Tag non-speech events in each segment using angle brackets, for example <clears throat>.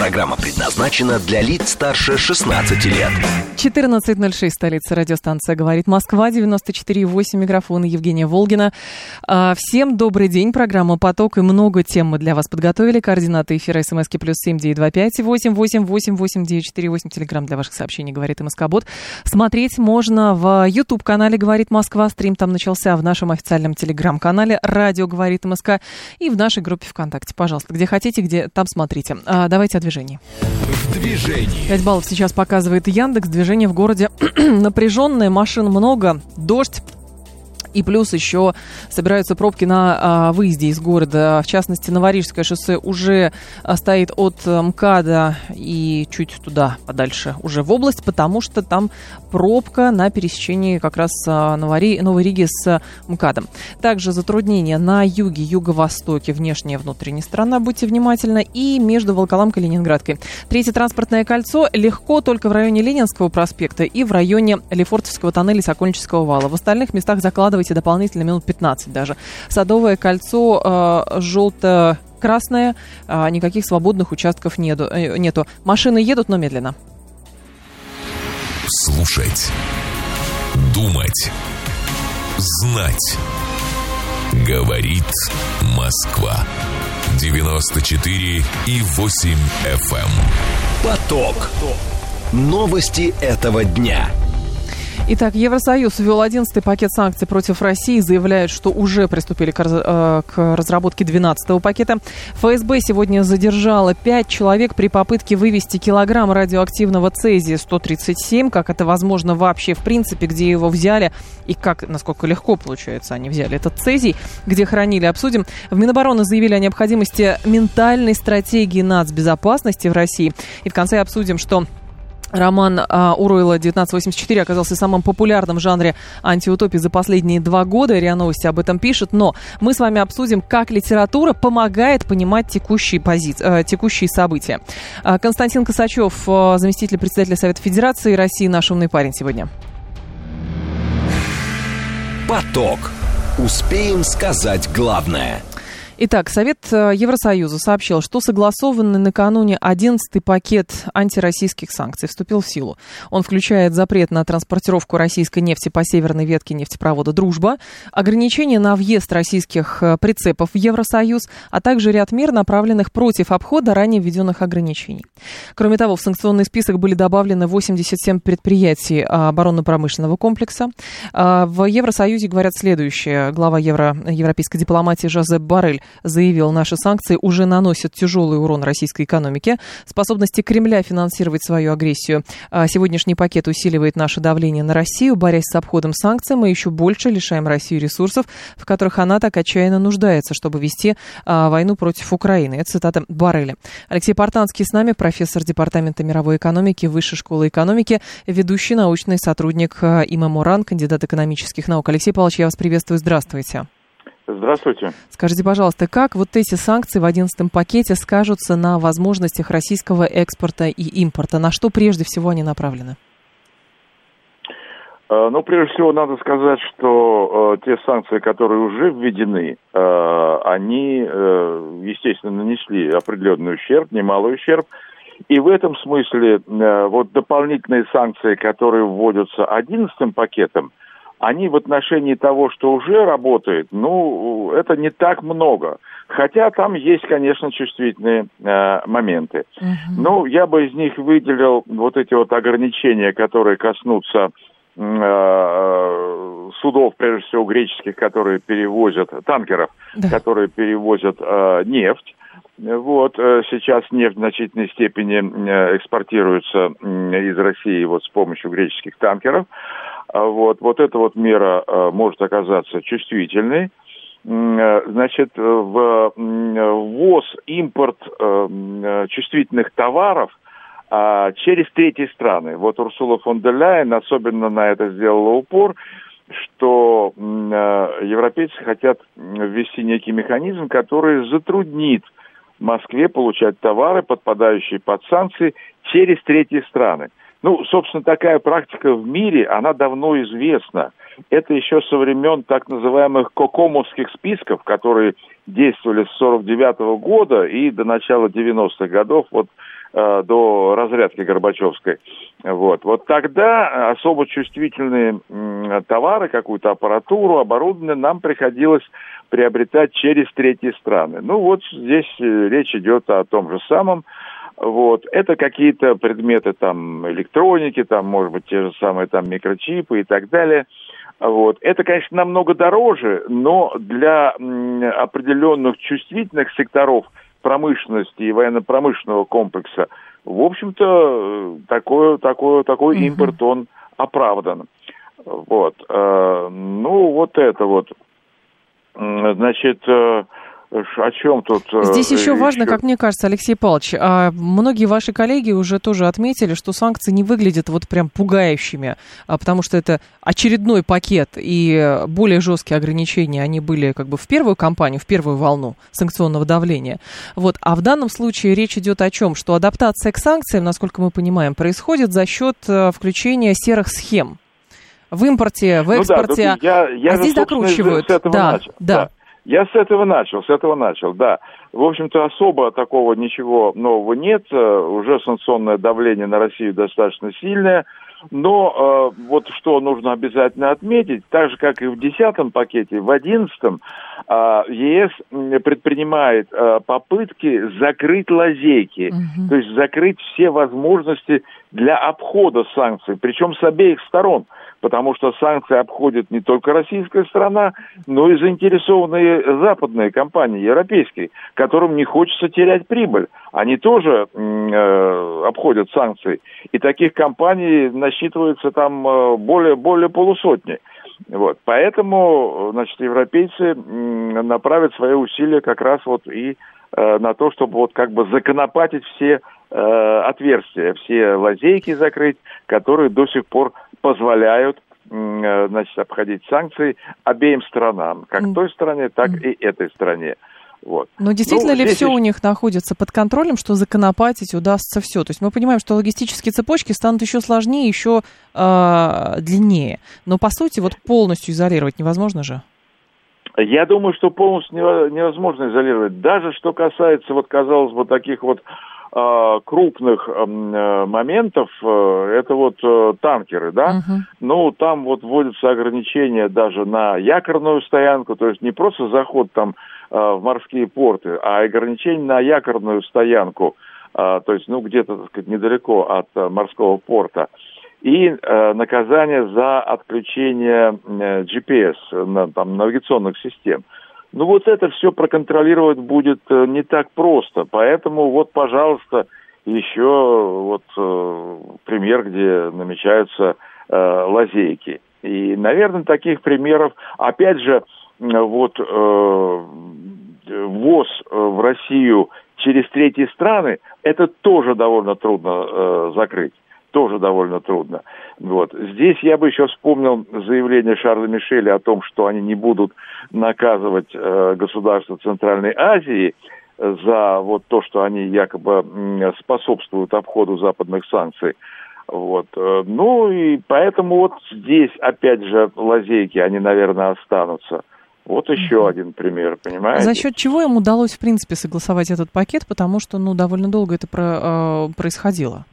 Программа предназначена для лиц старше 16 лет. 14.06, столица радиостанция «Говорит Москва», 94.8, микрофон Евгения Волгина. А, всем добрый день, программа «Поток» и много тем мы для вас подготовили. Координаты эфира смски плюс семь девять два пять восемь восемь восемь восемь девять четыре восемь. Телеграмм для ваших сообщений «Говорит МСК-бот». Смотреть можно в YouTube-канале «Говорит Москва». Стрим там начался в нашем официальном телеграм-канале «Радио говорит МСК» и в нашей группе ВКонтакте. Пожалуйста, где хотите, где там смотрите. А, давайте о движении. В движении. 5 баллов сейчас показывает Яндекс. Движение в городе <clears throat> напряженное, машин много, дождь. И плюс еще собираются пробки на а, выезде из города. В частности, Новорижское шоссе уже а, стоит от а, МКАДа и чуть туда подальше уже в область, потому что там пробка на пересечении как раз а, Новори, Новой Риги с МКАДом. Также затруднения на юге, юго-востоке, внешняя и внутренняя сторона, будьте внимательны, и между Волколамкой и Ленинградкой. Третье транспортное кольцо легко только в районе Ленинского проспекта и в районе Лефортовского тоннеля Сокольнического вала. В остальных местах закладывайте дополнительно минут 15 даже. Садовое кольцо э, желто красное, а, никаких свободных участков нету, э, нету. Машины едут, но медленно. Слушать. Думать. Знать. Говорит Москва. 94 и 8 FM. эм. Поток. Новости этого дня. Итак, Евросоюз ввел 11-й пакет санкций против России, заявляет, что уже приступили к, э, к разработке 12-го пакета. ФСБ сегодня задержала 5 человек при попытке вывести килограмм радиоактивного цезия-137. Как это возможно вообще в принципе, где его взяли и как, насколько легко получается, они взяли этот цезий, где хранили, обсудим. В Минобороны заявили о необходимости ментальной стратегии нацбезопасности в России. И в конце обсудим, что Роман а, Уруйла 1984 оказался самым популярным в жанре антиутопии за последние два года. РИА Новости об этом пишет. Но мы с вами обсудим, как литература помогает понимать текущие, пози... э, текущие события. А, Константин Косачев, э, заместитель председателя Совета Федерации России, наш умный парень сегодня. Поток. Успеем сказать главное. Итак, Совет э, Евросоюза сообщил, что согласованный накануне 11-й пакет антироссийских санкций вступил в силу. Он включает запрет на транспортировку российской нефти по северной ветке нефтепровода «Дружба», ограничения на въезд российских э, прицепов в Евросоюз, а также ряд мер, направленных против обхода ранее введенных ограничений. Кроме того, в санкционный список были добавлены 87 предприятий а, оборонно-промышленного комплекса. В Евросоюзе говорят следующее. Глава Евро, европейской дипломатии Жозеп Барель заявил, наши санкции уже наносят тяжелый урон российской экономике, способности Кремля финансировать свою агрессию. А Сегодняшний пакет усиливает наше давление на Россию, борясь с обходом санкций, мы еще больше лишаем Россию ресурсов, в которых она так отчаянно нуждается, чтобы вести а, войну против Украины. Это цитата Барреля. Алексей Портанский с нами, профессор Департамента мировой экономики Высшей школы экономики, ведущий научный сотрудник а, ИМА Муран, кандидат экономических наук. Алексей Павлович, я вас приветствую. Здравствуйте. Здравствуйте. Скажите, пожалуйста, как вот эти санкции в 11 пакете скажутся на возможностях российского экспорта и импорта? На что прежде всего они направлены? Э, Ну, прежде всего, надо сказать, что э, те санкции, которые уже введены, э, они, э, естественно, нанесли определенный ущерб, немалый ущерб. И в этом смысле э, вот дополнительные санкции, которые вводятся 11 пакетом, они в отношении того, что уже работает, ну, это не так много. Хотя там есть, конечно, чувствительные э, моменты. Ну, я бы из них выделил вот эти вот ограничения, которые коснутся э, судов, прежде всего греческих, которые перевозят, танкеров, Да. которые перевозят э, нефть. Вот, э, сейчас нефть в значительной степени э, экспортируется из России вот с помощью греческих танкеров. А Вот, вот эта вот мера э, может оказаться чувствительной. Э, Значит, в ввоз, импорт э, чувствительных товаров а, через третьи страны. Вот Урсула фон дер Ляйен особенно на это сделала упор, что европейцы хотят ввести некий механизм, который затруднит Москве получать товары, подпадающие под санкции, через третьи страны. Ну, собственно, такая практика в мире, она давно известна. Это еще со времен так называемых кокомовских списков, которые действовали с 49 года и до начала 90-х годов, вот э, до разрядки Горбачевской. Вот. вот тогда особо чувствительные э, товары, какую-то аппаратуру, оборудование нам приходилось приобретать через третьи страны. Ну вот здесь э, речь идет о том же самом. Вот. Это какие-то предметы там электроники, там, может быть, те же самые там микрочипы и так далее. Вот. Это, конечно, намного дороже, но для определенных чувствительных секторов промышленности и военно-промышленного комплекса, в общем-то, такой, такой, такой угу. импорт, он оправдан. Вот. Э, ну, вот это вот. Значит, э, о чем тут? Э, Здесь еще, еще важно, как мне кажется, Алексей Павлович, а многие ваши коллеги уже тоже отметили, что санкции не выглядят вот прям пугающими, а потому что это очередной пакет и более жесткие ограничения, они были как бы в первую кампанию, в первую волну санкционного давления. Вот. А в данном случае речь идет о чем? Что адаптация к санкциям, насколько мы понимаем, происходит за счет э, включения серых схем в импорте, в экспорте. Ну да, я, я а здесь докручивают. Да, начал. да. да. Я с этого начал, с этого начал, да. В общем-то, особо такого ничего нового нет. Э, уже санкционное давление на Россию достаточно сильное. Но э, вот что нужно обязательно отметить, так же, как и в десятом пакете, в одиннадцатом э, ЕС предпринимает э, попытки закрыть лазейки, угу. то есть закрыть все возможности для обхода санкций, причем с обеих сторон потому что санкции обходит не только российская страна, но и заинтересованные западные компании, европейские, которым не хочется терять прибыль. Они тоже э, обходят санкции. И таких компаний насчитывается там э, более, более полусотни. Вот. Поэтому, значит, европейцы направят свои усилия как раз вот и э, на то, чтобы вот как бы законопатить все э, отверстия, все лазейки закрыть, которые до сих пор позволяют э, значит, обходить санкции обеим сторонам, как той стороне, так и этой стороне. Вот. Но действительно ну, ли все еще... у них находится под контролем, что законопатить удастся все? То есть мы понимаем, что логистические цепочки станут еще сложнее, еще э, длиннее. Но по сути вот полностью изолировать невозможно же? Я думаю, что полностью невозможно изолировать. Даже что касается, вот казалось бы, таких вот а, крупных э, моментов, э, это вот э, танкеры, да, uh-huh. ну, там вот вводятся ограничения даже на якорную стоянку, то есть не просто заход там в морские порты, а ограничения на якорную стоянку, то есть, ну, где-то, так сказать, недалеко от морского порта. И э, наказание за отключение GPS, на, там, навигационных систем. Ну вот это все проконтролировать будет э, не так просто. Поэтому вот, пожалуйста, еще вот э, пример, где намечаются э, лазейки. И, наверное, таких примеров, опять же, вот э, ввоз э, в Россию через третьи страны, это тоже довольно трудно э, закрыть тоже довольно трудно. Вот. Здесь я бы еще вспомнил заявление Шарля Мишеля о том, что они не будут наказывать э, государства Центральной Азии за вот то, что они якобы способствуют обходу западных санкций. Вот. Э, ну и поэтому вот здесь, опять же, лазейки, они, наверное, останутся. Вот еще один пример, понимаете? За счет чего им удалось, в принципе, согласовать этот пакет, потому что, ну, довольно долго это про, э, происходило.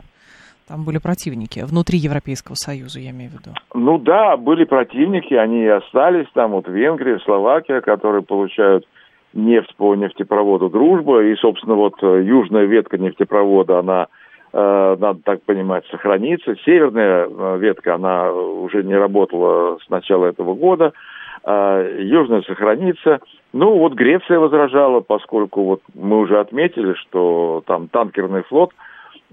Там были противники внутри Европейского Союза, я имею в виду. Ну да, были противники, они и остались там, вот Венгрия, Словакия, которые получают нефть по нефтепроводу «Дружба», и, собственно, вот э, южная ветка нефтепровода, она, э, надо так понимать, сохранится. Северная э, ветка, она уже не работала с начала этого года, южная сохранится. Ну, вот Греция возражала, поскольку вот мы уже отметили, что там танкерный флот –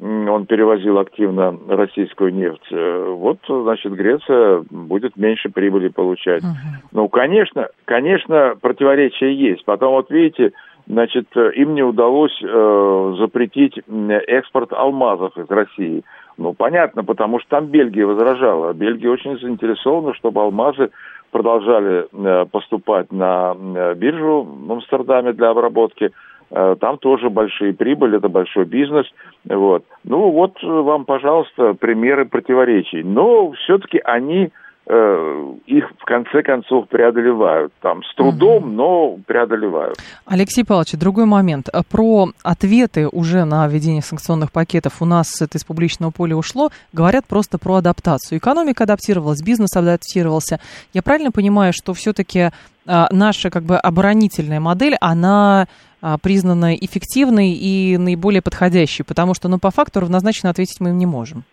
он перевозил активно российскую нефть. Э, вот, значит, Греция будет меньше прибыли получать. uh Ну, конечно, конечно, противоречия есть. Потом, вот видите, значит, им не удалось э, запретить экспорт алмазов из России. Ну, понятно, потому что там Бельгия возражала. Бельгия очень заинтересована, чтобы алмазы продолжали э, поступать на э, биржу в Амстердаме для обработки. Э, там тоже большие прибыли, это большой бизнес. Вот. Ну вот вам, пожалуйста, примеры противоречий. Но все-таки они Э, их в конце концов преодолевают. Там с трудом, угу. но преодолевают. Алексей Павлович, другой момент. А про ответы уже на введение санкционных пакетов у нас это из публичного поля ушло. Говорят просто про адаптацию. Экономика адаптировалась, бизнес адаптировался. Я правильно понимаю, что все-таки наша как бы оборонительная модель, она признана эффективной и наиболее подходящей, потому что, ну, по факту равнозначно ответить мы им не можем.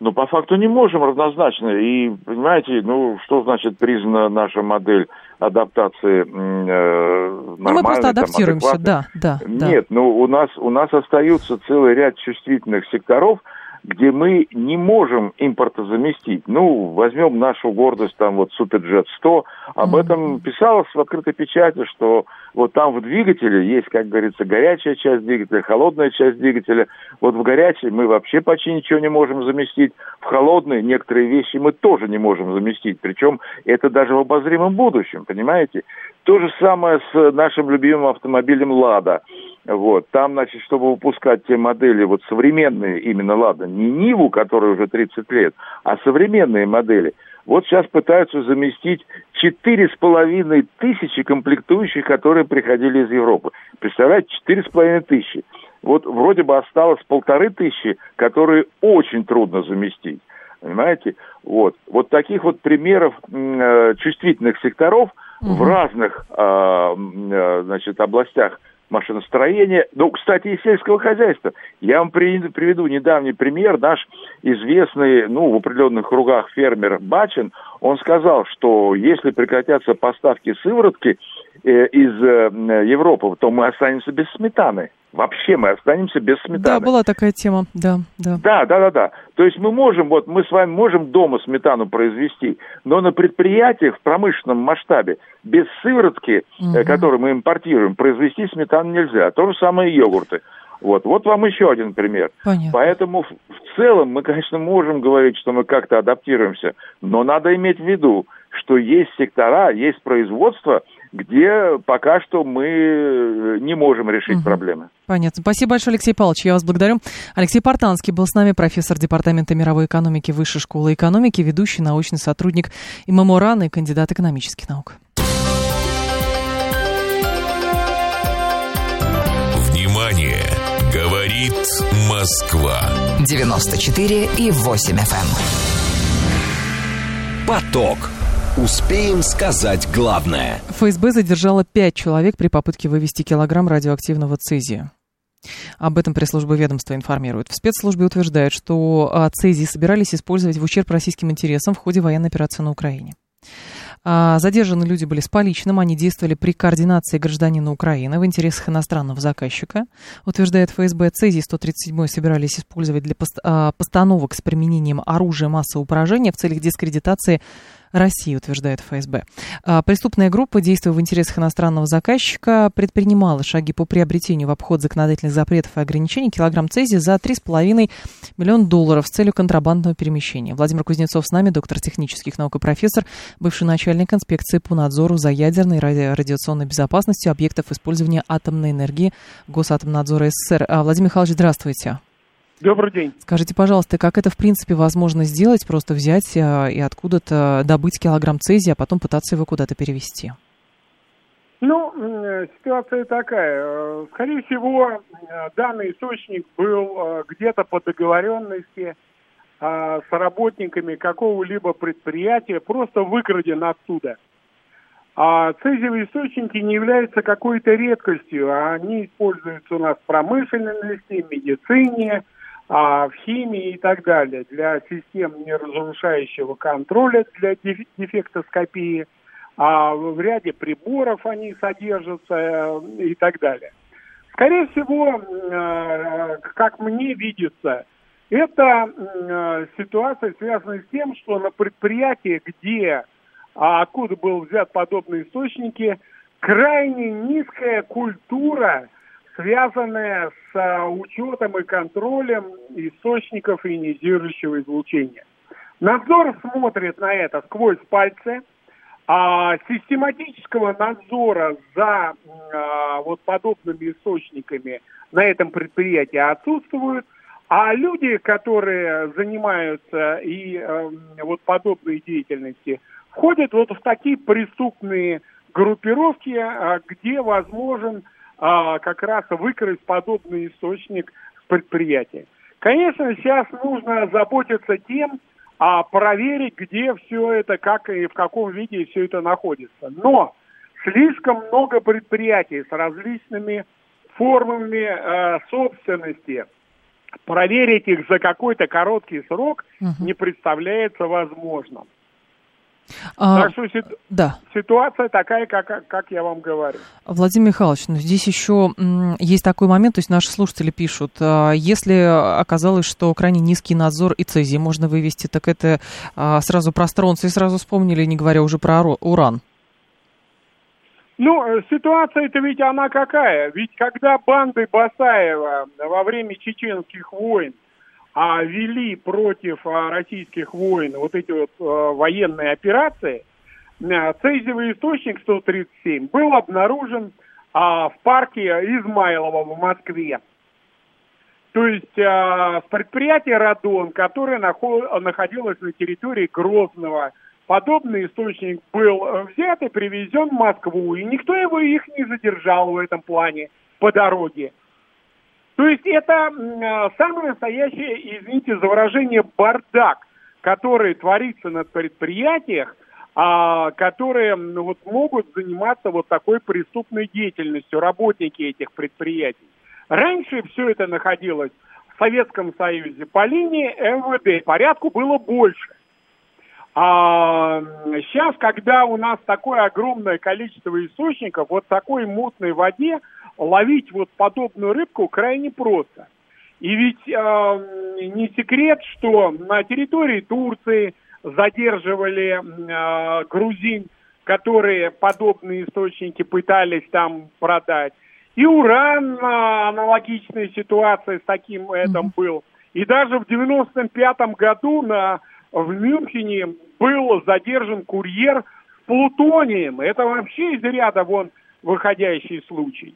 Ну, по факту не можем равнозначно. И, понимаете, ну, что значит признана наша модель адаптации э, нормальной, ну, мы просто адаптируемся, там, да, да. Нет, да. ну, у нас, у нас остаются целый ряд чувствительных секторов, где мы не можем импорта заместить. Ну, возьмем нашу гордость, там вот Суперджет 100, об этом писалось в открытой печати, что вот там в двигателе есть, как говорится, горячая часть двигателя, холодная часть двигателя. Вот в горячей мы вообще почти ничего не можем заместить. В холодной некоторые вещи мы тоже не можем заместить. Причем это даже в обозримом будущем, понимаете? То же самое с нашим любимым автомобилем «Лада». Вот. Там, значит, чтобы выпускать те модели, вот современные именно «Лада», не «Ниву», которой уже 30 лет, а современные модели, вот сейчас пытаются заместить четыре с половиной тысячи комплектующих, которые приходили из Европы. Представляете, четыре с половиной тысячи. Вот вроде бы осталось полторы тысячи, которые очень трудно заместить. Понимаете? Вот. Вот таких вот примеров э, чувствительных секторов угу. в разных э, э, значит, областях машиностроения, ну, кстати, и сельского хозяйства. Я вам приведу недавний пример. Наш известный, ну, в определенных кругах фермер Бачин, он сказал, что если прекратятся поставки сыворотки э, из э, Европы, то мы останемся без сметаны вообще мы останемся без сметаны. Да, была такая тема, да, да. Да, да, да, да. То есть мы можем, вот мы с вами можем дома сметану произвести, но на предприятиях в промышленном масштабе без сыворотки, угу. которую мы импортируем, произвести сметану нельзя. То же самое и йогурты. Вот, вот вам еще один пример. Понятно. Поэтому в, в целом мы, конечно, можем говорить, что мы как-то адаптируемся, но надо иметь в виду, что есть сектора, есть производство, где пока что мы э, не можем решить угу. проблемы. Понятно. Спасибо большое, Алексей Павлович. Я вас благодарю. Алексей Портанский был с нами, профессор Департамента мировой экономики Высшей школы экономики, ведущий научный сотрудник ИММО РАН и кандидат экономических наук. Внимание! Говорит Москва. 94 и 8 FM. Эм. Поток. Успеем сказать главное. ФСБ задержала пять человек при попытке вывести килограмм радиоактивного цезия. Об этом пресс-служба ведомства информирует. В спецслужбе утверждают, что а, цезий собирались использовать в ущерб российским интересам в ходе военной операции на Украине. А, задержанные люди были с поличным, они действовали при координации гражданина Украины в интересах иностранного заказчика. Утверждает ФСБ, Цезий-137 собирались использовать для а, постановок с применением оружия массового поражения в целях дискредитации России, утверждает ФСБ. А, преступная группа, действуя в интересах иностранного заказчика, предпринимала шаги по приобретению в обход законодательных запретов и ограничений килограмм цезия за 3,5 миллиона долларов с целью контрабандного перемещения. Владимир Кузнецов с нами, доктор технических наук и профессор, бывший начальник инспекции по надзору за ядерной и радиационной безопасностью объектов использования атомной энергии Госатомнадзора СССР. А, Владимир Михайлович, здравствуйте. Добрый день. Скажите, пожалуйста, как это в принципе возможно сделать, просто взять а, и откуда-то добыть килограмм цезия, а потом пытаться его куда-то перевести? Ну, ситуация такая. Скорее всего, данный источник был где-то по договоренности с работниками какого-либо предприятия, просто выкраден оттуда. А цезиевые источники не являются какой-то редкостью. Они используются у нас в промышленности, медицине, а, в химии и так далее, для систем неразрушающего контроля, для дефектоскопии, а в ряде приборов они содержатся э, и так далее. Скорее всего, э, как мне видится, это э, ситуация связана с тем, что на предприятии, где, а откуда был взят подобные источники, крайне низкая культура связанная с а, учетом и контролем источников ионизирующего излучения. Надзор смотрит на это сквозь пальцы, А систематического надзора за а, вот подобными источниками на этом предприятии отсутствует. А люди, которые занимаются и э, вот подобной деятельностью, входят вот в такие преступные группировки, э, где возможен э, как раз выкрасть подобный источник предприятия. Конечно, сейчас нужно заботиться тем, а проверить, где все это, как и в каком виде все это находится. Но слишком много предприятий с различными формами э, собственности. Проверить их за какой-то короткий срок угу. не представляется возможным. А, так что ситу... да. ситуация такая, как, как я вам говорю. Владимир Михайлович, ну здесь еще есть такой момент, то есть наши слушатели пишут, а, если оказалось, что крайне низкий надзор и цезий можно вывести, так это а, сразу про стронцы сразу вспомнили, не говоря уже про уран. Ну, э, ситуация-то ведь она какая? Ведь когда банды Басаева во время чеченских войн а, вели против а, российских войн вот эти вот а, военные операции, а, цезиевый источник 137 был обнаружен а, в парке Измайлова в Москве. То есть а, предприятие «Радон», которое нахо- находилось на территории Грозного – подобный источник был взят и привезен в Москву, и никто его их не задержал в этом плане по дороге. То есть это э, самый настоящий, извините за выражение, бардак, который творится на предприятиях, а, которые ну, вот, могут заниматься вот такой преступной деятельностью, работники этих предприятий. Раньше все это находилось в Советском Союзе по линии МВД, порядку было больше. А сейчас, когда у нас такое огромное количество источников, вот такой мутной воде ловить вот подобную рыбку крайне просто. И ведь э, не секрет, что на территории Турции задерживали э, грузин, которые подобные источники пытались там продать. И уран, э, аналогичная ситуация с таким этом был. И даже в 95 году на в Мюнхене был задержан курьер с плутонием. Это вообще из ряда вон выходящий случай.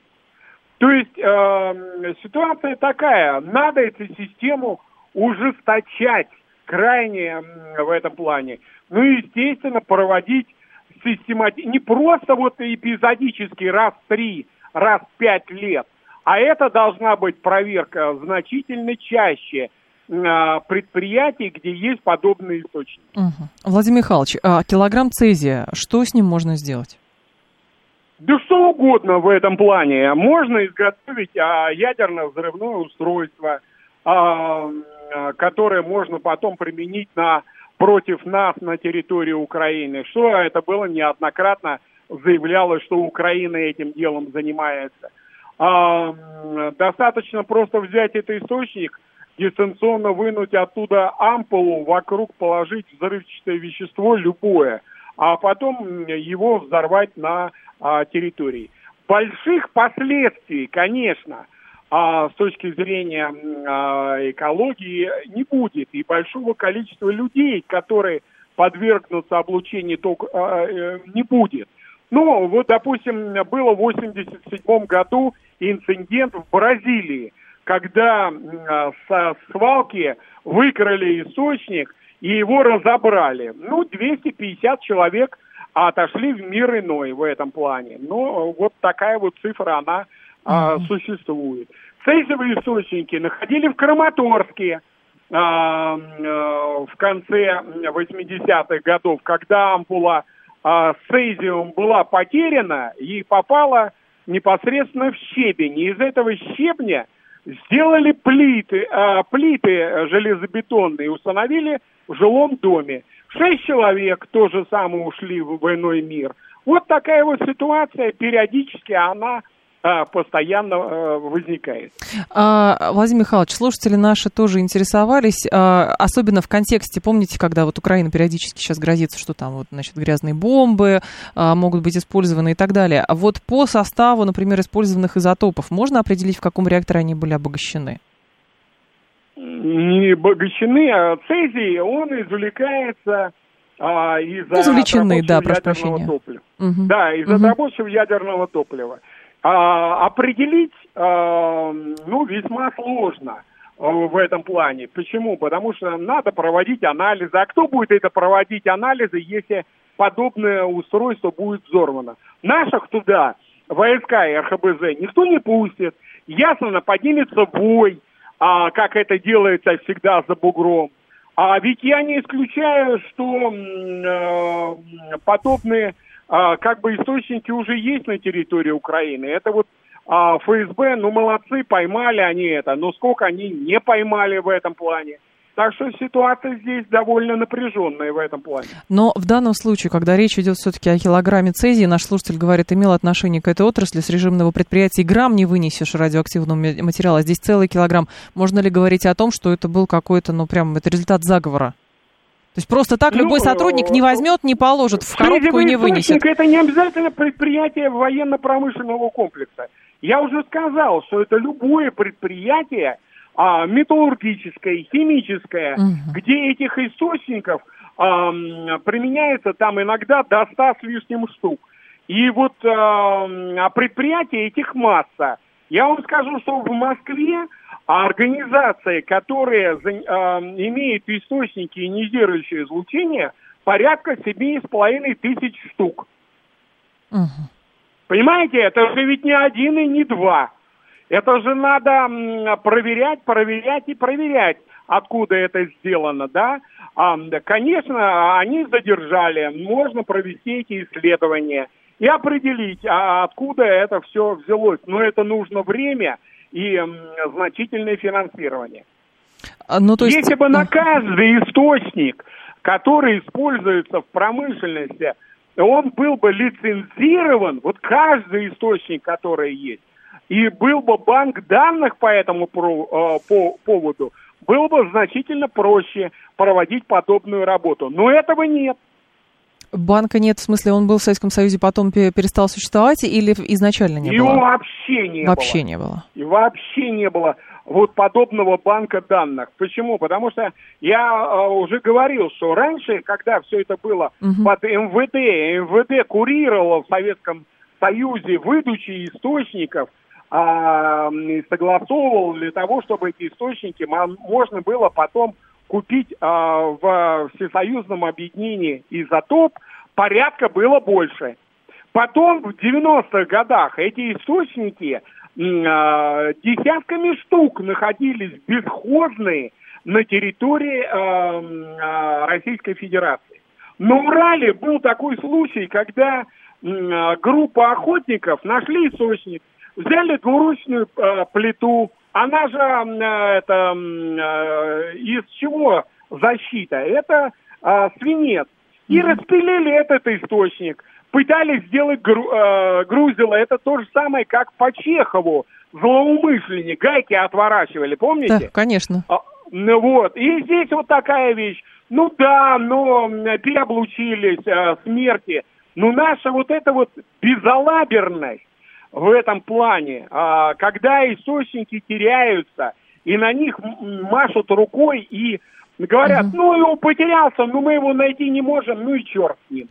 То есть э, ситуация такая, надо эту систему ужесточать крайне в этом плане. Ну и, естественно, проводить системати... не просто вот эпизодически раз в три, раз в пять лет, а это должна быть проверка значительно чаще – а, предприятий, где есть подобные источники. Угу. Владимир Михайлович, а килограмм цезия, что с ним можно сделать? Да что угодно в этом плане. Можно изготовить а, ядерно-взрывное устройство, а, а, которое можно потом применить на, против нас на территории Украины. Что это было неоднократно заявлялось, что Украина этим делом занимается. А, достаточно просто взять этот источник – дистанционно вынуть оттуда ампулу, вокруг положить взрывчатое вещество любое, а потом его взорвать на а, территории. Больших последствий, конечно, а, с точки зрения а, экологии не будет. И большого количества людей, которые подвергнутся облучению, только, а, э, не будет. Ну, вот, допустим, было в 1987 году инцидент в Бразилии – когда а, со свалки выкрали источник и его разобрали. Ну, 250 человек отошли в мир иной в этом плане. Но вот такая вот цифра, она а, существует. Цезиевые источники находили в Краматорске а, а, в конце 80-х годов, когда ампула а, с цезиум была потеряна и попала непосредственно в щебень. И из этого щебня сделали плиты, а, плиты железобетонные, установили в жилом доме. Шесть человек тоже самое ушли в иной мир. Вот такая вот ситуация, периодически она постоянно а, возникает. А, Владимир Михайлович, слушатели наши тоже интересовались, а, особенно в контексте, помните, когда вот Украина периодически сейчас грозится, что там вот, значит, грязные бомбы а, могут быть использованы и так далее. А вот по составу, например, использованных изотопов можно определить, в каком реакторе они были обогащены? Не обогащены, а цезий, он извлекается а, из-за Ну, завлечены, да, прошу прощения. топлива. Мгм. Да, Мгм. рабочего ядерного топлива. А, определить, а, ну, весьма сложно а, в этом плане. Почему? Потому что надо проводить анализы. А кто будет это проводить анализы, если подобное устройство будет взорвано? Наших туда, войска и РХБЗ, никто не пустит. Ясно, поднимется бой, а, как это делается всегда за бугром. А ведь я не исключаю, что э, подобные а, как бы источники уже есть на территории Украины. Это вот а, ФСБ, ну молодцы, поймали они это, но сколько они не поймали в этом плане. Так что ситуация здесь довольно напряженная в этом плане. Но в данном случае, когда речь идет все-таки о килограмме цезия, наш слушатель говорит, имел отношение к этой отрасли с режимного предприятия, грамм не вынесешь радиоактивного ма- материала, здесь целый килограмм. Можно ли говорить о том, что это был какой-то, ну прям, это результат заговора? То есть просто так Ну, любой сотрудник не возьмет, не положит в коробку и не вынесет. это не обязательно предприятие военно-промышленного комплекса. Я уже сказал, что это любое предприятие а, металлургическое, химическое, Мгм. где этих источников а, применяется там иногда до 100 с лишним штук. И вот а предприятий этих масса. Я вам скажу, что в Москве организации, которые а, имеют источники ионизирующего излучения, порядка 7,5 тысяч штук. Мгм. Понимаете, это же ведь не один и не два. Это же надо проверять, проверять и проверять, откуда это сделано, да? А, конечно, они задержали, можно провести эти исследования и определить, а откуда это все взялось. Но это нужно время и значительное финансирование. А, Ну, то есть... Если бы на каждый источник, который используется в промышленности, он был бы лицензирован, вот каждый источник, который есть, и был бы банк данных по этому э, по поводу, было бы значительно проще проводить подобную работу. Но этого нет. Банка нет, в смысле, он был в Советском Союзе, потом пе- перестал существовать или изначально не Его было? вообще не Вообще было. не было. И вообще не было вот подобного банка данных. Почему? Потому что я э, уже говорил, что раньше, когда все это было Мгм. под МВД, МВД курировало в Советском Союзе выдачи источников, а, м, и согласовывал для того, чтобы эти источники мо- можно было потом купить а, в всесоюзном объединении «Изотоп», порядка было больше. Потом в 90-х годах эти источники а, десятками штук находились бесхозные на территории а, а, Российской Федерации. На Урале был такой случай, когда а, группа охотников нашли источник, взяли двуручную а, плиту, она же а, это а, из чего защита? Это а, свинец. И распилили этот источник. Пытались сделать гру- э, грузило. Это то же самое, как по Чехову. Злоумышленник. Гайки отворачивали, помните? Да, конечно. А, ну вот. И здесь вот такая вещь. Ну да, но переоблучились, э, смерти. Но наша вот эта вот безалаберность в этом плане, а, когда источники теряются, и на них машут рукой и говорят, Мгм. ну его потерялся, ну мы его найти не можем, ну и черт с ним.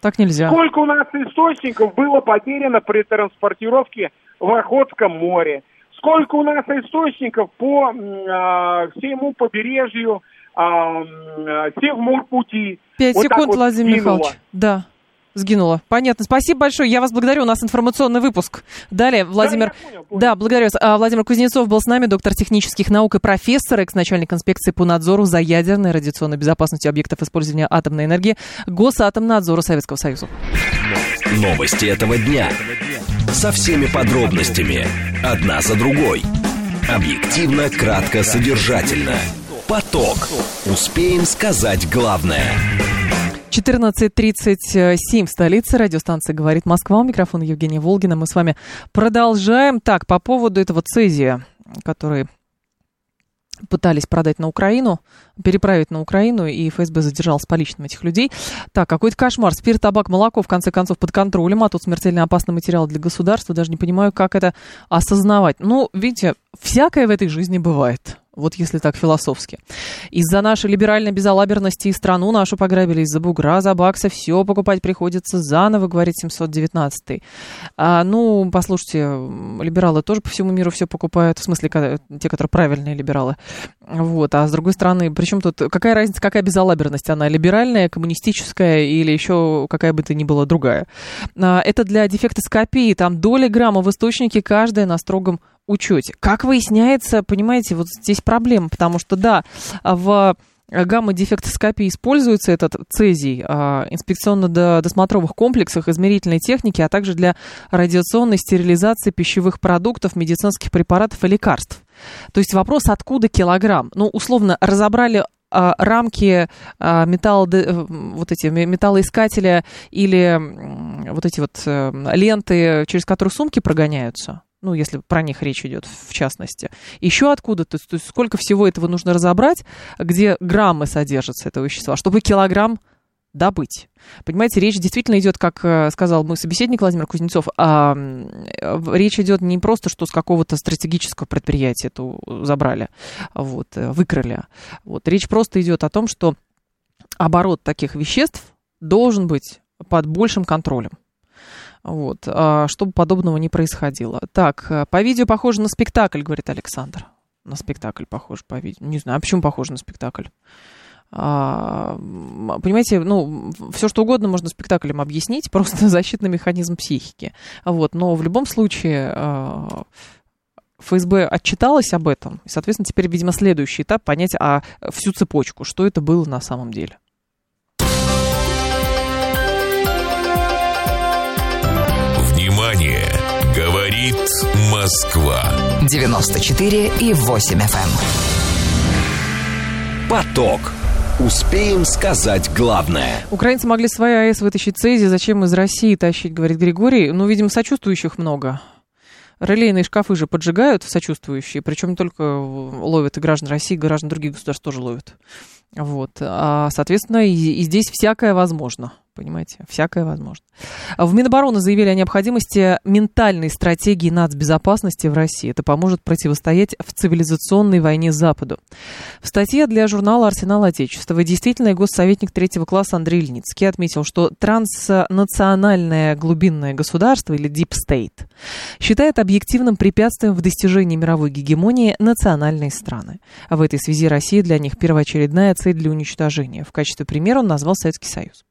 Так нельзя. Сколько у нас источников было потеряно при транспортировке в Охотском море? Сколько у нас источников по а, всему побережью м, а, Севморпути? Пять Вот секунд, вот Владимир. Михайлович. Да. Сгинула. Понятно. Спасибо большое. Я вас благодарю. У нас информационный выпуск. Далее, Владимир... я понял, понял. Да, благодарю вас. А, Владимир Кузнецов был с нами, доктор технических наук и профессор, экс-начальник инспекции по надзору за ядерной радиационной безопасностью объектов использования атомной энергии Госатомнадзора Советского Союза. Новости этого дня. Со всеми подробностями. Одна за другой. Объективно, кратко, содержательно. Поток. Успеем сказать главное. 14.37 в столице. Радиостанция «Говорит Москва». У микрофона Евгения Волгина. Мы с вами продолжаем. Так, по поводу этого цезия, который пытались продать на Украину, переправить на Украину, и ФСБ задержал с поличным этих людей. Так, какой-то кошмар. Спирт, табак, молоко, в конце концов, под контролем, а тут смертельно опасный материал для государства. Даже не понимаю, как это осознавать. Ну, видите, всякое в этой жизни бывает. Вот если так философски. Из-за нашей либеральной безалаберности и страну нашу пограбили из-за бугра, за баксы. Все покупать приходится заново, говорит 719 а, Ну, послушайте, либералы тоже по всему миру все покупают. В смысле, те, которые правильные либералы. Вот. А с другой стороны, причем тут какая разница, какая безалаберность? Она либеральная, коммунистическая или еще какая бы то ни была другая? А, это для дефектоскопии. Там доля грамма в источнике каждая на строгом учете. Как выясняется, понимаете, вот здесь проблема, потому что, да, в гамма-дефектоскопии используется этот цезий а, инспекционно-досмотровых комплексах измерительной техники, а также для радиационной стерилизации пищевых продуктов, медицинских препаратов и лекарств. То есть вопрос, откуда килограмм? Ну, условно, разобрали а, рамки а, э, вот эти металлоискателя или вот эти вот э, ленты, через которые сумки прогоняются ну, если про них речь идет в частности. Еще откуда-то, то есть сколько всего этого нужно разобрать, где граммы содержатся этого вещества, чтобы килограмм добыть. Понимаете, речь действительно идет, как э, сказал мой собеседник Владимир Кузнецов, а, речь идет не просто, что с какого-то стратегического предприятия это забрали, вот, э, выкрали. Вот, речь просто идет о том, что оборот таких веществ должен быть под большим контролем вот, а, чтобы подобного не происходило. Так, э, по видео похоже на спектакль, говорит Александр. На спектакль похож по видео. Не знаю, а почему похоже на спектакль? А, понимаете, ну, все что угодно можно спектаклем объяснить, <laughs> просто защитный механизм психики. Вот, но в любом случае а, ФСБ отчиталась об этом, и, соответственно, теперь, видимо, следующий этап понять а, всю цепочку, что это было на самом деле. Говорит Москва. 94 и 8 FM. Эм. Поток. Успеем сказать главное. Украинцы могли свои АЭС вытащить цези. Зачем из России тащить, говорит Григорий. Ну, видимо, сочувствующих много. Релейные шкафы же поджигают сочувствующие, причем не только ловят и граждан России, граждан других государств тоже ловят. Вот. А, соответственно, и, и здесь всякое возможно. Понимаете, всякое возможно. В Минобороны заявили о необходимости ментальной стратегии нацбезопасности в России. Это поможет противостоять в цивилизационной войне Западу. В статье для журнала «Арсенал Отечества» действительный госсоветник третьего класса Андрей Ильницкий отметил, что транснациональное глубинное государство или Deep State считает объективным препятствием в достижении мировой гегемонии национальные страны. А в этой связи Россия для них первоочередная цель для уничтожения. В качестве примера он назвал Советский Союз.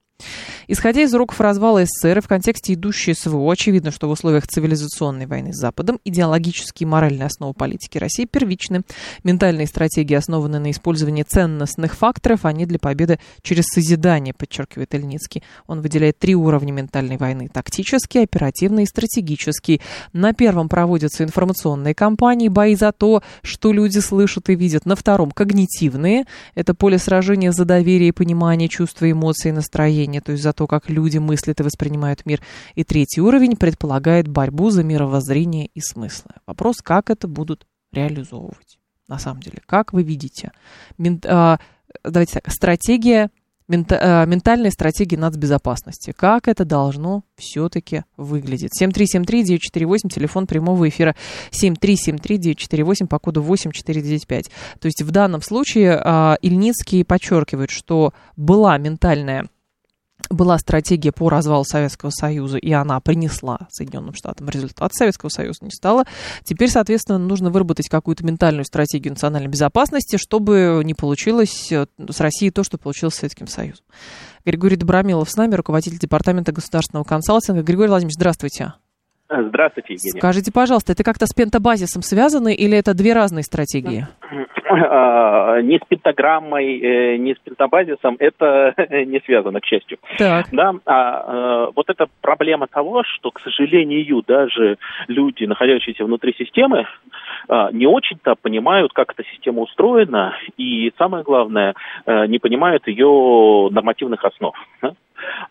Исходя из уроков развала СССР в контексте идущей СВО, очевидно, что в условиях цивилизационной войны с Западом идеологические и моральные основы политики России первичны. Ментальные стратегии основаны на использовании ценностных факторов, а не для победы через созидание, подчеркивает Ильницкий. Он выделяет три уровня ментальной войны. Тактический, оперативный и стратегический. На первом проводятся информационные кампании, бои за то, что люди слышат и видят. На втором когнитивные. Это поле сражения за доверие, понимание, чувства, эмоции, настроения, то есть за то, как люди мыслят и воспринимают мир. И третий уровень предполагает борьбу за мировоззрение и смыслы. Вопрос, как это будут реализовывать на самом деле. Как вы видите? Мент, а, давайте так, стратегия мента, ментальной стратегии нацбезопасности. Как это должно все-таки выглядеть? 7373948, телефон прямого эфира 7373948 по коду 8495. То есть в данном случае а, Ильницкий подчеркивает, что была ментальная была стратегия по развалу Советского Союза, и она принесла Соединенным Штатам результат. Советского Союза не стало. Теперь, соответственно, нужно выработать какую-то ментальную стратегию национальной безопасности, чтобы не получилось э, с Россией то, что получилось с Советским Союзом. Григорий Добромилов с нами, руководитель Департамента государственного консалтинга. Григорий Владимирович, здравствуйте. Здравствуйте, Евгений. Скажите, пожалуйста, это как-то с пентабазисом связано или это две разные стратегии? <clears throat> А, ни с пентаграммой, э, ни с пентабазисом это <laughs> не связано, к счастью. Так. Да, а, э, вот эта проблема того, что, к сожалению, даже люди, находящиеся внутри системы, не очень-то понимают, как эта система устроена, и самое главное, э, не понимают ее нормативных основ.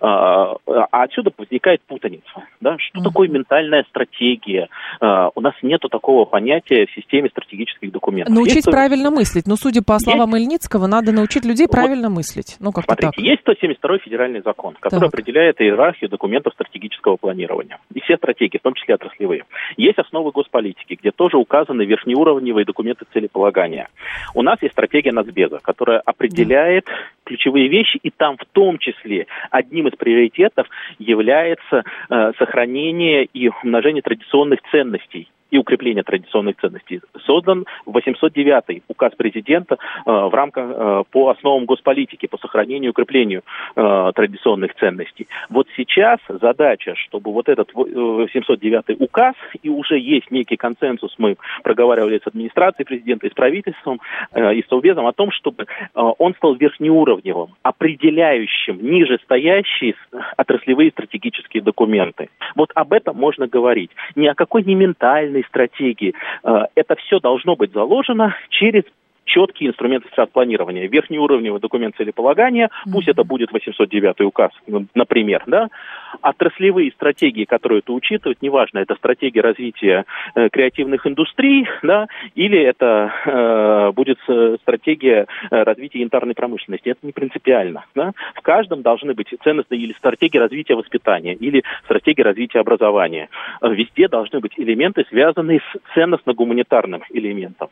А отсюда возникает путаница. Да? Что mm-hmm. такое ментальная стратегия? У нас нету такого понятия в системе стратегических документов. Научить есть, правильно мыслить. Но, судя по словам есть... Ильницкого, надо научить людей правильно вот, мыслить. Ну, как смотрите, так. есть 172 федеральный закон, который так. определяет иерархию документов стратегического планирования. И все стратегии, в том числе отраслевые. Есть основы госполитики, где тоже указаны верхнеуровневые документы целеполагания. У нас есть стратегия Нацбеза, которая определяет да. ключевые вещи, и там в том числе одним из приоритетов является э, сохранение и умножение традиционных ценностей и укрепления традиционных ценностей. Создан 809-й указ президента э, в рамках э, по основам госполитики, по сохранению и укреплению э, традиционных ценностей. Вот сейчас задача, чтобы вот этот 809-й указ, и уже есть некий консенсус, мы проговаривали с администрацией президента и с правительством, и с Совбезом, о том, чтобы он стал верхнеуровневым, определяющим ниже стоящие отраслевые стратегические документы. Вот об этом можно говорить. Ни о какой не ментальной стратегии. Э, это все должно быть заложено через четкие инструменты стратпланирования. Верхнеуровневый документ целеполагания, пусть это будет 809 указ, например, да, отраслевые стратегии, которые это учитывают, неважно, это стратегия развития э, креативных индустрий, да, или это э, будет э, стратегия э, развития янтарной промышленности. Это не принципиально. Да. В каждом должны быть ценностные или стратегии развития воспитания, или стратегии развития образования. Везде должны быть элементы, связанные с ценностно-гуманитарным элементом.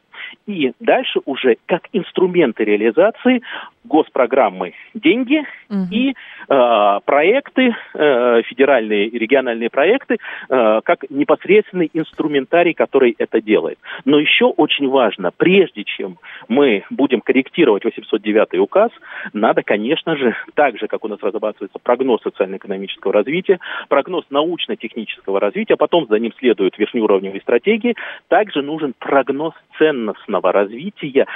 И дальше уже как инструменты реализации госпрограммы деньги угу. и э, проекты, э, федеральные и региональные проекты, э, как непосредственный инструментарий, который это делает. Но еще очень важно, прежде чем мы будем корректировать 809 указ, надо, конечно же, так же, как у нас разрабатывается прогноз социально-экономического развития, прогноз научно-технического развития, а потом за ним следуют верхнеуровневые стратегии, также нужен прогноз ценностного развития,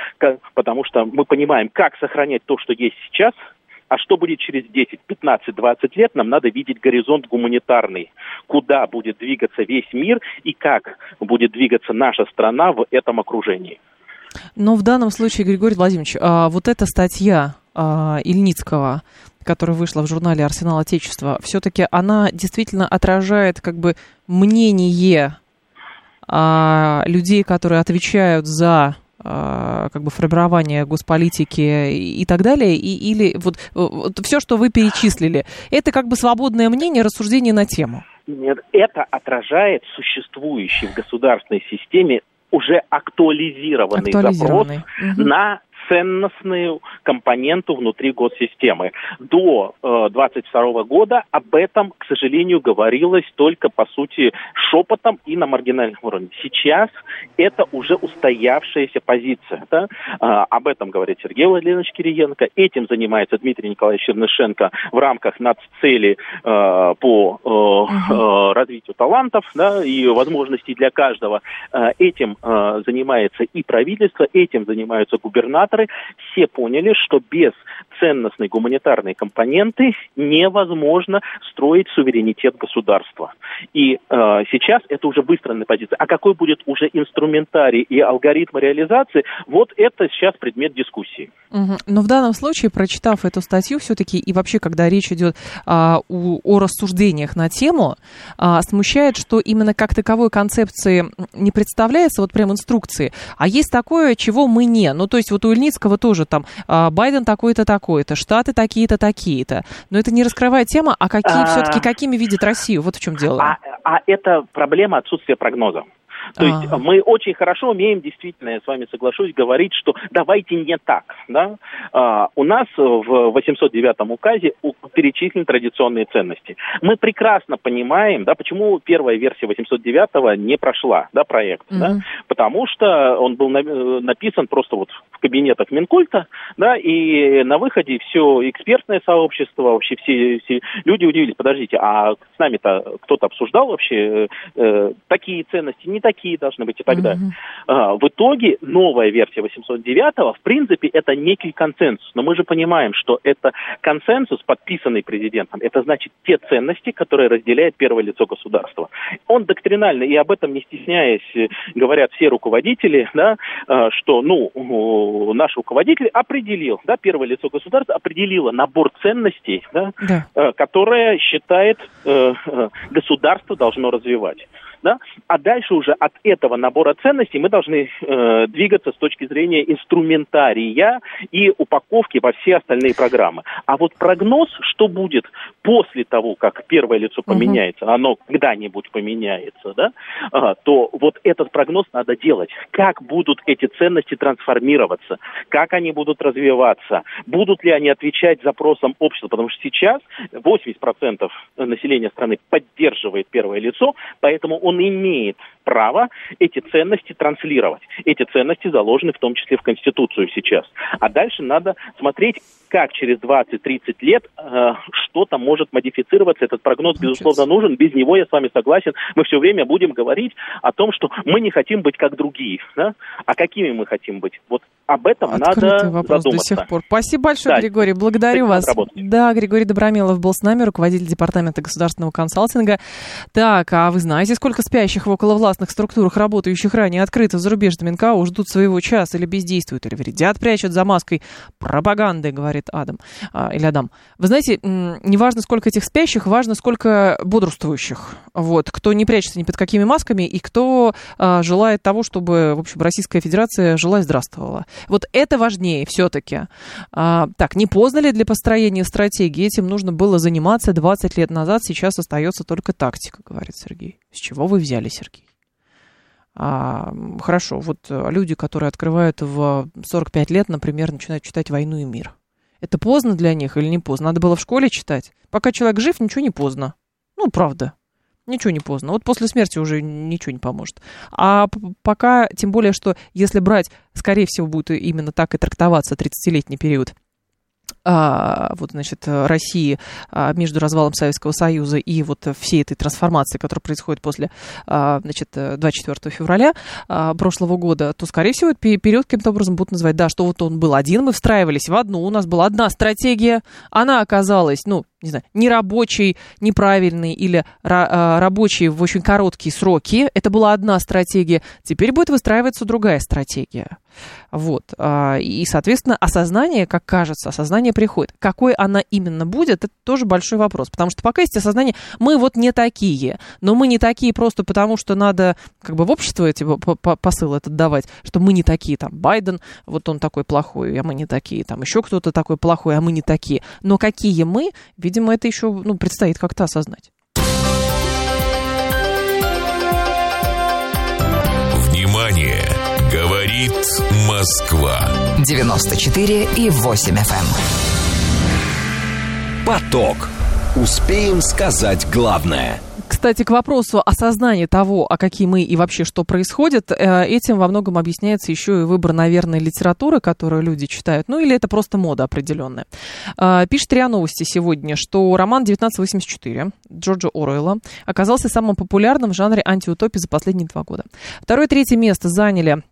потому что мы понимаем, как сохранять то, что есть сейчас, а что будет через 10, 15, 20 лет, нам надо видеть горизонт гуманитарный, куда будет двигаться весь мир и как будет двигаться наша страна в этом окружении. Но в данном случае, Григорий Владимирович, а, вот эта статья а, Ильницкого, которая вышла в журнале «Арсенал Отечества», все-таки она действительно отражает как бы мнение а, людей, которые отвечают за как бы формирование госполитики и так далее, и, или вот, вот все, что вы перечислили, это как бы свободное мнение, рассуждение на тему? Нет, это отражает существующий в государственной системе уже актуализированный, актуализированный. запрос угу. на ценностную компоненту внутри госсистемы. До 22 э, года об этом, к сожалению, говорилось только, по сути, шепотом и на маргинальном уровне. Сейчас это уже устоявшаяся позиция. Да? А, об этом говорит Сергей Владимирович Кириенко. Этим занимается Дмитрий Николаевич Чернышенко в рамках наццели э, по э, э, развитию талантов да, и возможностей для каждого. Э, этим э, занимается и правительство, этим занимаются губернаторы организаторы все поняли, что без ценностной гуманитарной компоненты невозможно строить суверенитет государства. И э, сейчас это уже выстроенная позиция. А какой будет уже инструментарий и алгоритм реализации, вот это сейчас предмет дискуссии. Но в данном случае, прочитав эту статью, все-таки и вообще, когда речь идет а, о, о рассуждениях на тему, а, смущает, что именно как таковой концепции не представляется, вот прям инструкции, а есть такое, чего мы не. Ну, то есть вот у Ильницкого тоже там а, Байден такой-то, такой-то, Штаты такие-то, такие-то. Но это не раскрывает тема, а какие а... все-таки, какими видит Россию? Вот в чем дело. А, а это проблема отсутствия прогноза. То есть А-а-а. мы очень хорошо умеем, действительно, я с вами соглашусь, говорить, что давайте не так. Да? А, у нас в 809 указе перечислены традиционные ценности. Мы прекрасно понимаем, да, почему первая версия 809 не прошла, да, проект. Mm-hmm. Да? Потому что он был на, написан просто вот в кабинетах Минкульта, да, и на выходе все экспертное сообщество, вообще все, все люди удивились, подождите, а с нами-то кто-то обсуждал вообще э, такие ценности, не такие такие должны быть и так далее. А, в итоге новая версия 809 в принципе, это некий консенсус. Но мы же понимаем, что это консенсус, подписанный президентом. Это значит те ценности, которые разделяет первое лицо государства. Он доктринально, и об этом не стесняясь, говорят все руководители, да, а, что, ну, наш руководитель определил, да, первое лицо государства определило набор ценностей, да, да. А, которые считает э, э, государство должно развивать да, а дальше уже от этого набора ценностей мы должны э, двигаться с точки зрения инструментария и упаковки во все остальные программы. А вот прогноз, что будет после того, как первое лицо поменяется, угу. оно когда-нибудь поменяется, да, э, то вот этот прогноз надо делать. Как будут эти ценности трансформироваться, как они будут развиваться, будут ли они отвечать запросам общества, потому что сейчас 80% населения страны поддерживает первое лицо, поэтому он он имеет право эти ценности транслировать. Эти ценности заложены в том числе в Конституцию сейчас. А дальше надо смотреть, как через 20-30 лет э, что-то может модифицироваться. Этот прогноз, безусловно, нужен. Без него я с вами согласен. Мы все время будем говорить о том, что мы не хотим быть как другие. Да? А какими мы хотим быть? Вот об этом Открытый надо вопрос задуматься. до сих пор. Спасибо большое, да. Григорий. Благодарю вас. Да, Григорий Добромилов был с нами, руководитель Департамента государственного консалтинга. Так, а вы знаете, сколько спящих в околовластных структурах, работающих ранее открыто в зарубежном НКО, ждут своего часа или бездействуют, или вредят, прячут за маской пропаганды, говорит Адам. А, или Адам. Вы знаете, не важно, сколько этих спящих, важно, сколько бодрствующих. Вот, кто не прячется ни под какими масками и кто а, желает того, чтобы, в общем, Российская Федерация жила и здравствовала. Вот это важнее все-таки. А, так, не поздно ли для построения стратегии? Этим нужно было заниматься 20 лет назад, сейчас остается только тактика, говорит Сергей. С чего вы взяли, Сергей? А, хорошо, вот люди, которые открывают в 45 лет, например, начинают читать «Войну и мир». Это поздно для них или не поздно? Надо было в школе читать. Пока человек жив, ничего не поздно. Ну, правда. Ничего не поздно. Вот после смерти уже ничего не поможет. А пока, тем более, что если брать, скорее всего, будет именно так и трактоваться 30-летний период а, вот, значит, России а, между развалом Советского Союза и вот всей этой трансформации, которая происходит после, а, значит, 24 февраля прошлого года, то, скорее всего, этот период каким-то образом будут называть, да, что вот он был один, мы встраивались в одну, у нас была одна стратегия, она оказалась, ну, не знаю, нерабочий, неправильный или рабочий в очень короткие сроки. Это была одна стратегия. Теперь будет выстраиваться другая стратегия. Вот. И, соответственно, осознание, как кажется, осознание приходит. Какой она именно будет, это тоже большой вопрос. Потому что пока есть осознание, мы вот не такие. Но мы не такие просто потому, что надо как бы в общество эти посыл этот давать, что мы не такие. Там Байден, вот он такой плохой, а мы не такие. Там еще кто-то такой плохой, а мы не такие. Но какие мы, ведь видимо, это еще ну, предстоит как-то осознать. Внимание! Говорит Москва. 94 и 8 FM. Эм. Поток. Успеем сказать главное – кстати, к вопросу осознания того, а какие мы и вообще что происходит, э, этим во многом объясняется еще и выбор, наверное, литературы, которую люди читают. Ну, или это просто мода определенная. Э, пишет РИА Новости сегодня, что роман «1984» Джорджа Оруэлла оказался самым популярным в жанре антиутопии за последние два года. Второе и третье место заняли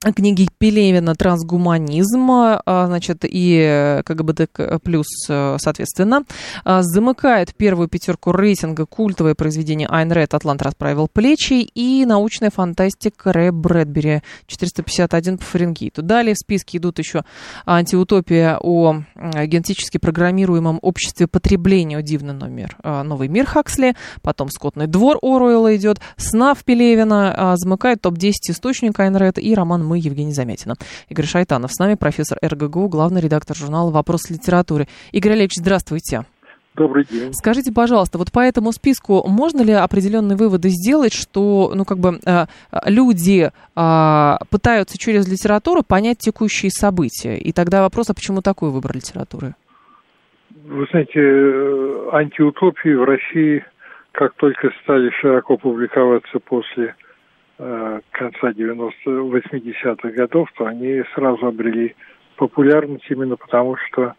книги Пелевина «Трансгуманизм», а, значит, и КГБД плюс, э, соответственно, а, замыкает первую пятерку рейтинга культовое произведение Айн Рэд «Атлант расправил плечи» и научная фантастика Рэя Брэдбери. 451 по Фаренгейту. Далее в списке идут еще антиутопия о генетически программируемом обществе потребления, дивный номер, а, «Новый мир» Хаксли, потом «Скотный двор» Оруэлла идет, «Снав» Пелевина, замыкает топ-10 источник Айн Рэд и роман мы, Евгений Замятина. Игорь Шайтанов с нами, профессор РГГУ, главный редактор журнала «Вопрос литературы». Игорь Олегович, здравствуйте. Добрый день. Скажите, пожалуйста, вот по этому списку можно ли определенные выводы сделать, что, ну, как бы э, люди э, пытаются через литературу понять текущие события? И тогда вопрос, а почему такой выбор литературы? Вы знаете, антиутопии в России, как только стали широко публиковаться после конца 90-80-х годов, то они сразу обрели популярность именно потому, что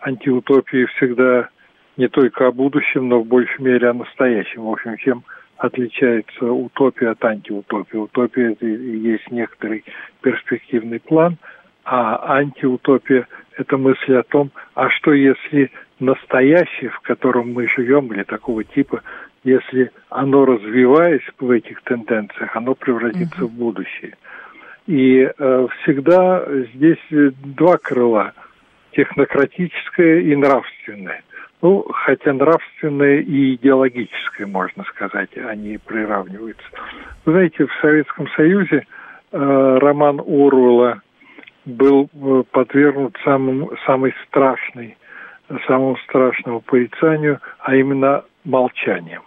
антиутопии всегда не только о будущем, но в большей мере о настоящем. В общем, чем отличается утопия от антиутопии. Утопия – это есть некоторый перспективный план, а антиутопия – это мысль о том, а что если настоящее, в котором мы живем, или такого типа, если оно, развиваясь в этих тенденциях, оно превратится uh-huh. в будущее. И э, всегда здесь два крыла – технократическое и нравственное. Ну, хотя нравственное и идеологическое, можно сказать, они приравниваются. Вы знаете, в Советском Союзе э, роман Оруэлла был э, подвергнут самому, самой страшной, самому страшному порицанию, а именно молчанием.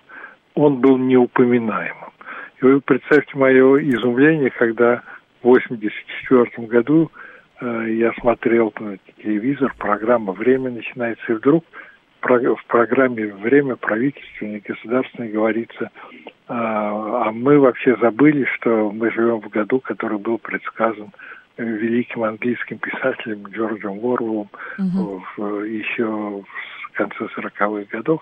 Он был неупоминаемым. И вы представьте мое изумление, когда в 1984 году э, я смотрел телевизор, программа «Время» начинается, и вдруг в программе «Время» правительственной, государственной говорится, а, а мы вообще забыли, что мы живем в году, который был предсказан великим английским писателем Джорджем Уорвеллом угу. еще в конце 40-х годов.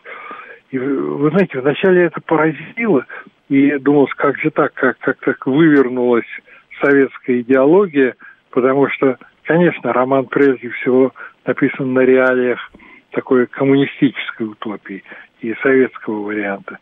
И вы знаете, вначале это поразило, и думалось, как же так, как, как так вывернулась советская идеология, потому что, конечно, роман прежде всего написан на реалиях такой коммунистической утопии и советского варианта.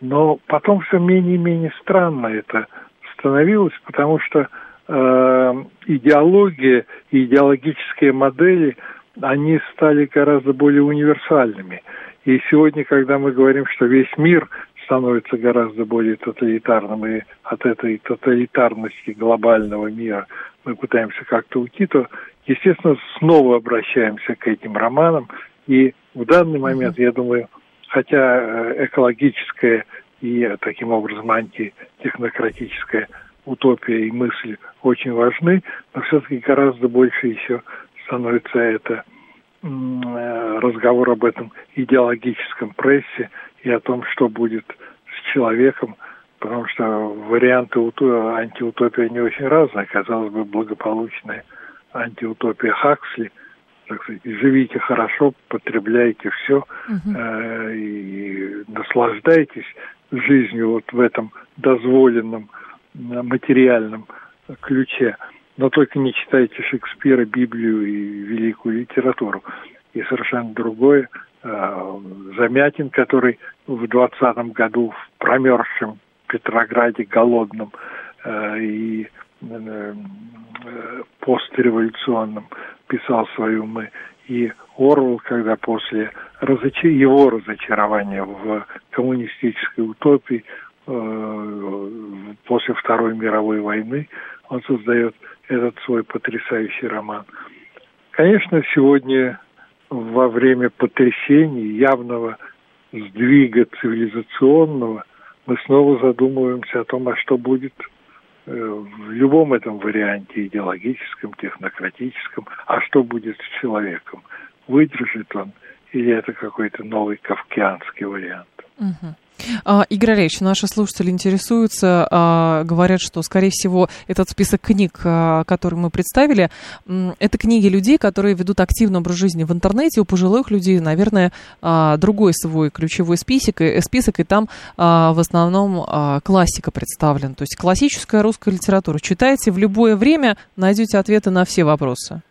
Но потом все менее и менее странно это становилось, потому что э, идеология и идеологические модели, они стали гораздо более универсальными. И сегодня, когда мы говорим, что весь мир становится гораздо более тоталитарным, и от этой тоталитарности глобального мира мы пытаемся как-то уйти, то, естественно, снова обращаемся к этим романам, и в данный момент, я думаю, хотя э, экологическая и таким образом антитехнократическая утопия и мысль очень важны, но все-таки гораздо больше еще становится это э, разговор об этом идеологическом прессе и о том, что будет с человеком, потому что варианты антиутопии не очень разные. Казалось бы, благополучная антиутопия Хаксли – так сказать, живите хорошо, потребляйте все угу. э, и наслаждайтесь жизнью вот в этом дозволенном э, материальном ключе. Но только не читайте Шекспира, Библию и великую литературу. И совершенно другое. Э, Замятин, который в двадцатом году в промерзшем Петрограде голодном э, и э, постреволюционном писал свои умы. И Орвел, когда после его разочарования в коммунистической утопии после Второй мировой войны, он создает этот свой потрясающий роман. Конечно, сегодня во время потрясений, явного сдвига цивилизационного, мы снова задумываемся о том, а что будет Э, в любом этом варианте, идеологическом, технократическом, а что будет с человеком? Выдержит он или это какой-то новый кавкианский вариант? А, Игорь Олегович, наши слушатели интересуются, а, говорят, что, скорее всего, этот список книг, а, который мы представили, это книги людей, которые ведут активный образ жизни в интернете. У пожилых людей, наверное, а, другой свой ключевой список, и, список, и там в основном классика представлена. То есть классическая русская литература. Читайте в любое время, найдете ответы на все вопросы.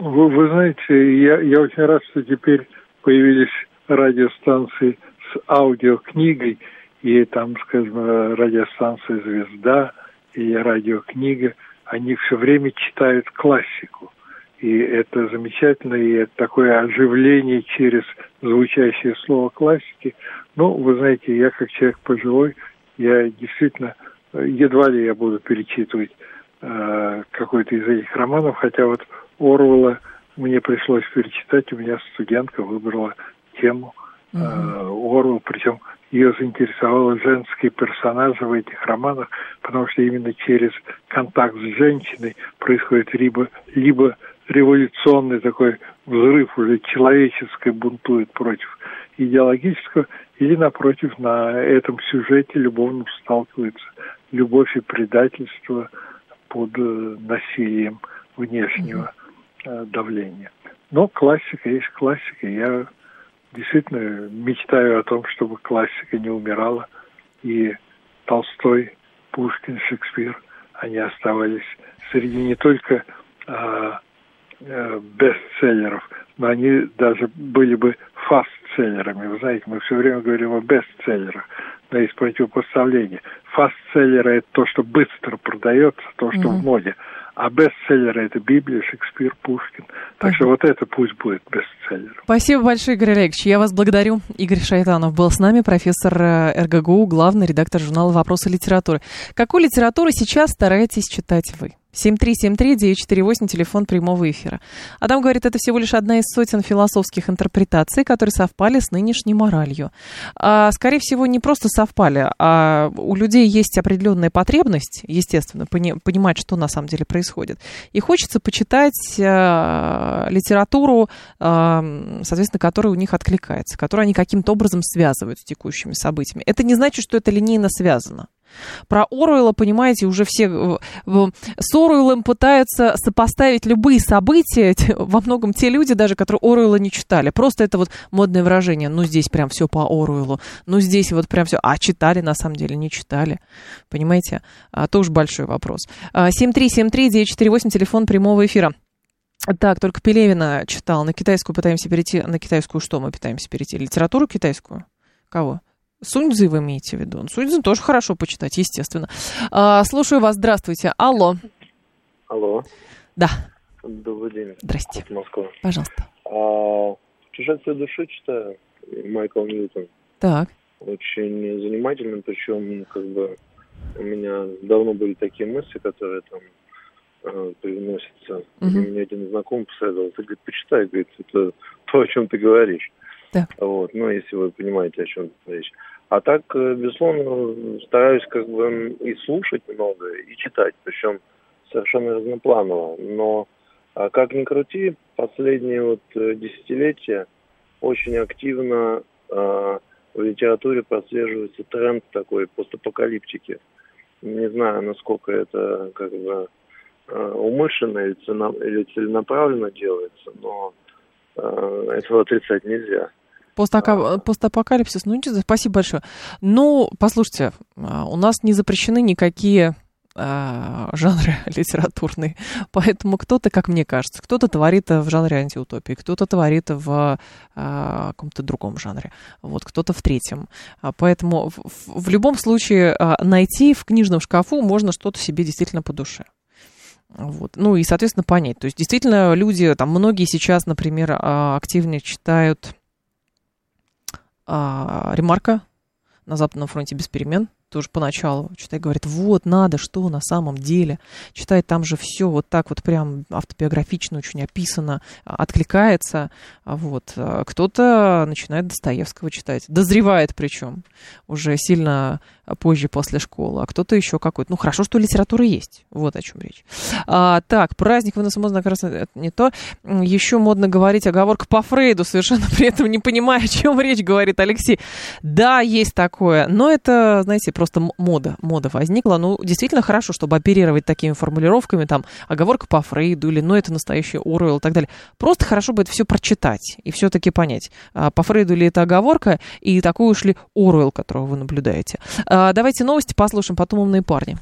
Вы, вы знаете, я, я очень рад, что теперь появились радиостанции – аудиокнигой, и там, скажем, радиостанция «Звезда» и радиокнига, они все время читают классику. И это замечательно, и это такое оживление через звучащее слово классики. Ну, вы знаете, я как человек пожилой, я действительно, едва ли я буду перечитывать э, какой-то из этих романов, хотя вот Орвала мне пришлось перечитать, у меня студентка выбрала тему – угу. Орвел, причем ее заинтересовало женские персонажи в этих романах, потому что именно через контакт с женщиной происходит либо, либо революционный такой взрыв уже человеческий бунтует против идеологического, или напротив на этом сюжете любовно сталкивается любовь и предательство под э, насилием внешнего mm давления. Но классика есть классика. Я действительно мечтаю о том, чтобы классика не умирала, и Толстой, Пушкин, Шекспир, они оставались среди не только а, а, бестселлеров, но они даже были бы фастселлерами. Вы знаете, мы все время говорим о бестселлерах, но есть противопоставление. Фастселлеры – это то, что быстро продается, то, что mm-hmm. в моде. А бестселлеры – это Библия, Шекспир, Пушкин. Так что вот это пусть будет бестселлером. Спасибо большое, Игорь Олегович. Я вас благодарю. Игорь Шайтанов был с нами, профессор э, РГГУ, главный редактор журнала «Вопросы литературы». Какую литературу сейчас стараетесь читать вы? 7373948, телефон прямого эфира. Адам говорит, это всего лишь одна из сотен философских интерпретаций, которые совпали с нынешней моралью. А, скорее всего, не просто совпали, а у людей есть определенная потребность, естественно, пони- понимать, что на самом деле происходит. И хочется почитать а, литературу, а, соответственно, которая у них откликается, которую они каким-то образом связывают с текущими событиями. Это не значит, что это линейно связано. Про Оруэлла, понимаете, уже все с Оруэллом пытаются сопоставить любые события, <laughs> во многом те люди даже, которые Оруэлла не читали. Просто это вот модное выражение, ну здесь прям все по Оруэллу, ну здесь вот прям все, а читали на самом деле, не читали, понимаете? А, тоже большой вопрос. 7373948, а, телефон прямого эфира. Так, только Пелевина читал. На китайскую пытаемся перейти. На китайскую что мы пытаемся перейти? Литературу китайскую? Кого? Суньцзы вы имеете в виду? Суньцзы тоже хорошо почитать, естественно. А, слушаю вас, здравствуйте. Алло. Алло. Да. Добрый день. Здрасте. Москва. Пожалуйста. А, «Чужак души» читаю, Майкл Ньютон. Так. Очень занимательно, причем как бы у меня давно были такие мысли, которые там э, привносятся. Угу. Мне один знакомый посоветовал, ты, говорит, почитай, говорит, это то, о чем ты говоришь. Так. Вот, ну, если вы понимаете, о чем речь. А так, э, безусловно, стараюсь как бы и слушать много, и читать, причем совершенно разнопланово. Но а как ни крути, последние вот э, десятилетия очень активно э, в литературе прослеживается тренд такой постапокалиптики. Не знаю, насколько это как бы э, умышленно или целенаправленно делается, но э, этого отрицать нельзя. Постака... Постапокалипсис, ну, спасибо большое. Ну, послушайте, а, у нас не запрещены никакие а, жанры <laughs> литературные. Поэтому кто-то, как мне кажется, кто-то творит в жанре антиутопии, кто-то творит в а, каком-то другом жанре, вот, кто-то в третьем. А, поэтому в, в любом случае найти в книжном шкафу можно что-то себе действительно по душе. Вот. Ну и, соответственно, понять. То есть, действительно, люди, там, многие сейчас, например, а, активно читают а, ремарка. На Западном фронте без перемен тоже поначалу читает, говорит, вот, надо, что на самом деле. Читает, там же все вот так вот прям автобиографично очень описано, а, откликается. А вот. А кто-то начинает Достоевского читать, дозревает причем, уже сильно позже после школы, а кто-то еще какой-то. Ну, хорошо, что литература есть, вот о чем речь. А, так, праздник выносом мозга как раз это не то. Еще модно говорить оговорка по Фрейду, совершенно при этом не понимая, о чем речь, говорит Алексей. Да, есть такое, но это, знаете, просто мода, мода возникла. Ну, действительно хорошо, чтобы оперировать такими формулировками, там, оговорка по Фрейду, или, ну, это настоящий Оруэлл и так далее. Просто хорошо бы это все прочитать и все-таки понять, а, по Фрейду ли это оговорка, и такой уж ли Оруэлл, которого вы наблюдаете. А, давайте новости послушаем, потом умные парни.